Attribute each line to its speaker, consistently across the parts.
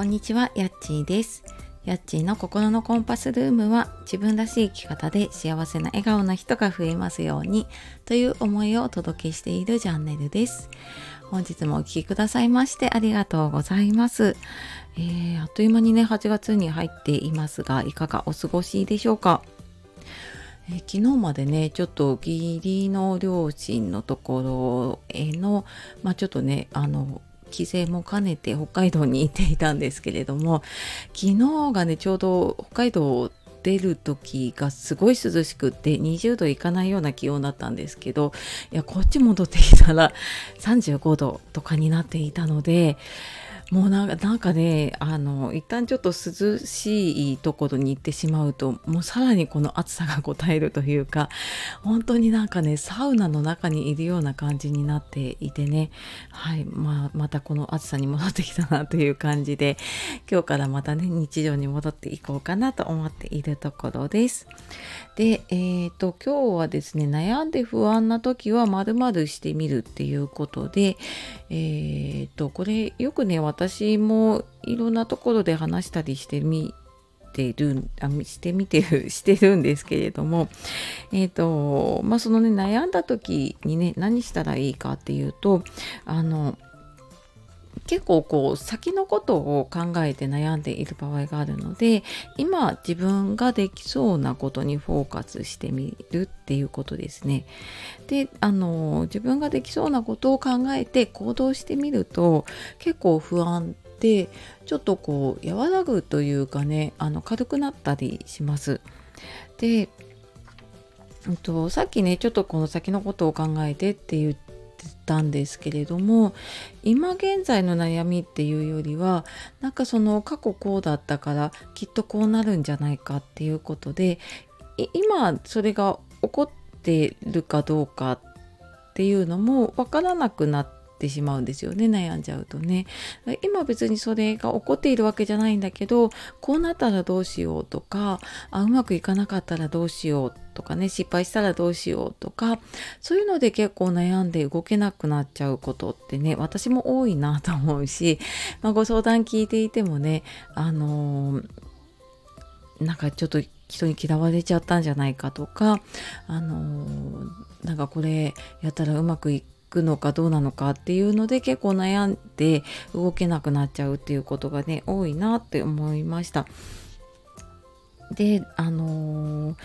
Speaker 1: こんにちは、やっちーです。やっちーの心のコンパスルームは自分らしい生き方で幸せな笑顔な人が増えますようにという思いをお届けしているチャンネルです。本日もお聴きくださいましてありがとうございます。えー、あっという間にね、8月に入っていますが、いかがお過ごしでしょうか？えー昨日までねちょっと義理の両親のところへのまあちょっとねあの帰省も兼ねて北海道に行っていたんですけれども 昨日がねちょうど北海道出る時がすごい涼しくって20度いかないような気温だったんですけどいやこっち戻ってきたら35度とかになっていたのでもうなんかねあの一旦ちょっと涼しいところに行ってしまうともうさらにこの暑さが応えるというか本当になんかねサウナの中にいるような感じになっていてねはい、まあ、またこの暑さに戻ってきたなという感じで今日からまたね日常に戻っていこうかなと思っているところです。で、えー、と今日はですね悩んで不安な時はまるしてみるっていうことでえー、とこれよくね私私もいろんなところで話したりしてみてるあしてみてる してるんですけれどもえっ、とまあそのね悩んだ時にね何したらいいかっていうとあの結構こう先のことを考えて悩んでいる場合があるので今自分ができそうなことにフォーカスしてみるっていうことですね。であの自分ができそうなことを考えて行動してみると結構不安ってちょっとこう和らぐというかねあの軽くなったりします。でうんとさっきねちょっとこの先のことを考えてって言ってたんですけれども今現在の悩みっていうよりはなんかその過去こうだったからきっとこうなるんじゃないかっていうことで今それが起こってるかどうかっていうのも分からなくなっててしまうんですよね。悩んじゃうとね。今別にそれが起こっているわけじゃないんだけどこうなったらどうしようとかあうまくいかなかったらどうしようとかね失敗したらどうしようとかそういうので結構悩んで動けなくなっちゃうことってね私も多いなと思うし、まあ、ご相談聞いていてもねあのーなんかちょっと人に嫌われちゃったんじゃないかとかあのーなんかこれやったらうまくいくくのかどうなのかっていうので結構悩んで動けなくなっちゃうっていうことがね多いなって思いました。であのー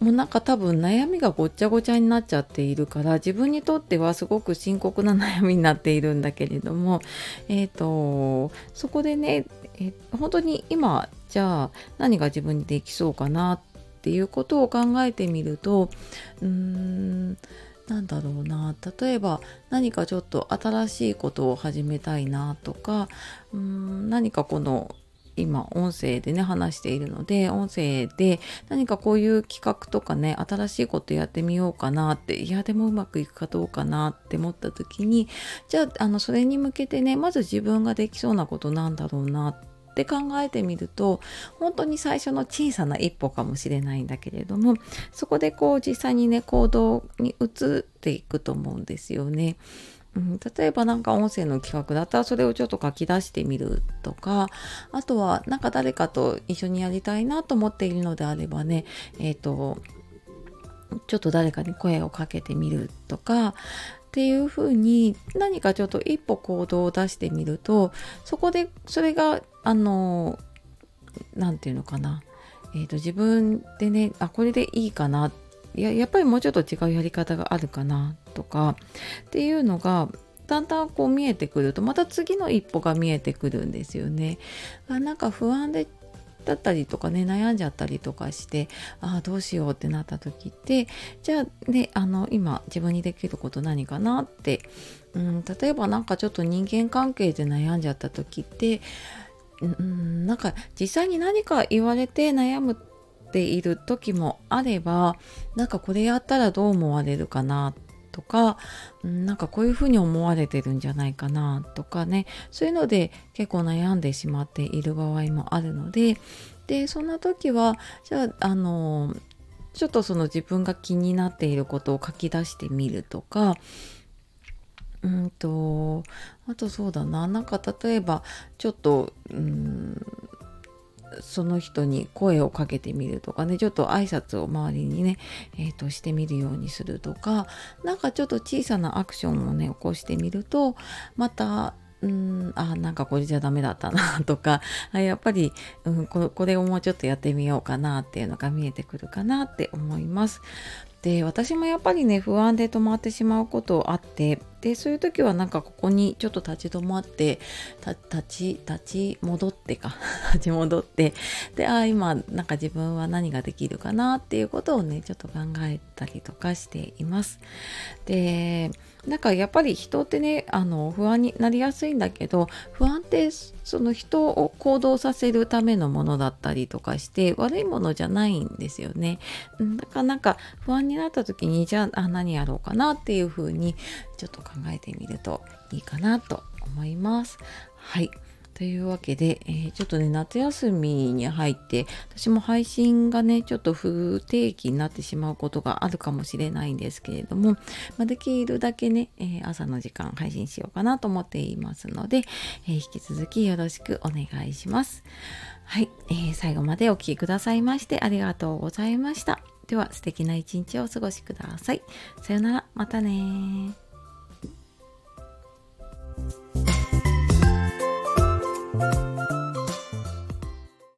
Speaker 1: もうなんか多分悩みがごっちゃごちゃになっちゃっているから自分にとってはすごく深刻な悩みになっているんだけれどもえっ、とそこでね、え本当に今じゃあ何が自分にできそうかなっていうことを考えてみるとうーんなんだろうな。例えば何かちょっと新しいことを始めたいなとかうーん何かこの今音声でね話しているので音声で何かこういう企画とかね新しいことやってみようかなっていやでもうまくいくかどうかなって思った時にじゃああのそれに向けてねまず自分ができそうなことなんだろうなってって考えてみると本当に最初の小さな一歩かもしれないんだけれどもそこでこう実際にね行動に移っていくと思うんですよね。うん、例えばなんか音声の企画だったらそれをちょっと書き出してみるとかあとはなんか誰かと一緒にやりたいなと思っているのであればねえっ、とちょっと誰かに声をかけてみるとかっていうふうに何かちょっと一歩行動を出してみるとそこでそれがあの何て言うのかな、えーと自分でねあこれでいいかないややっぱりもうちょっと違うやり方があるかなとかっていうのがだんだんこう見えてくるとまた次の一歩が見えてくるんですよね。あなんか不安でだったりとかね悩んじゃったりとかしてああどうしようってなった時ってじゃあねあの今自分にできること何かなって、うん、例えばなんかちょっと人間関係で悩んじゃった時ってうんなんか実際に何か言われて悩むっている時もあればなんかこれやったらどう思われるかなってとかなんかこういうふうに思われてるんじゃないかなとかね。そういうので結構悩んでしまっている場合もあるので。でそんな時はじゃああのちょっとその自分が気になっていることを書き出してみるとか。うんとあとそうだな。なんか例えばちょっとうんその人に声をかけてみるとかね。ちょっと挨拶を周りにね、えーと、してみるようにするとか。何かちょっと小さなアクションをね起こしてみるとまたうんあなんかこれじゃダメだったなとか。やっぱり、うん、これをもうちょっとやってみようかなっていうのが見えてくるかなって思います。で私もやっぱりね不安で止まってしまうことあってでそういう時はなんかここにちょっと立ち止まって立ち立ち戻ってか 立ち戻ってでああ今なんか自分は何ができるかなっていうことをねちょっと考えたりとかしています。でなんかやっぱり人ってねあの不安になりやすいんだけど不安ってその人を行動させるためのものだったりとかして悪いものじゃないんですよね。だからなんか不安になった時にじゃあ何やろうかなっていうふうにちょっと考考えてみるといいかなと思います。はい。というわけで、えー、ちょっとね、夏休みに入って、私も配信がね、ちょっと不定期になってしまうことがあるかもしれないんですけれども、まあ、できるだけね、えー、朝の時間配信しようかなと思っていますので、えー、引き続きよろしくお願いします。はい、えー、最後までお聴きくださいましてありがとうございました。では素敵な一日をお過ごしください。さよなら、またね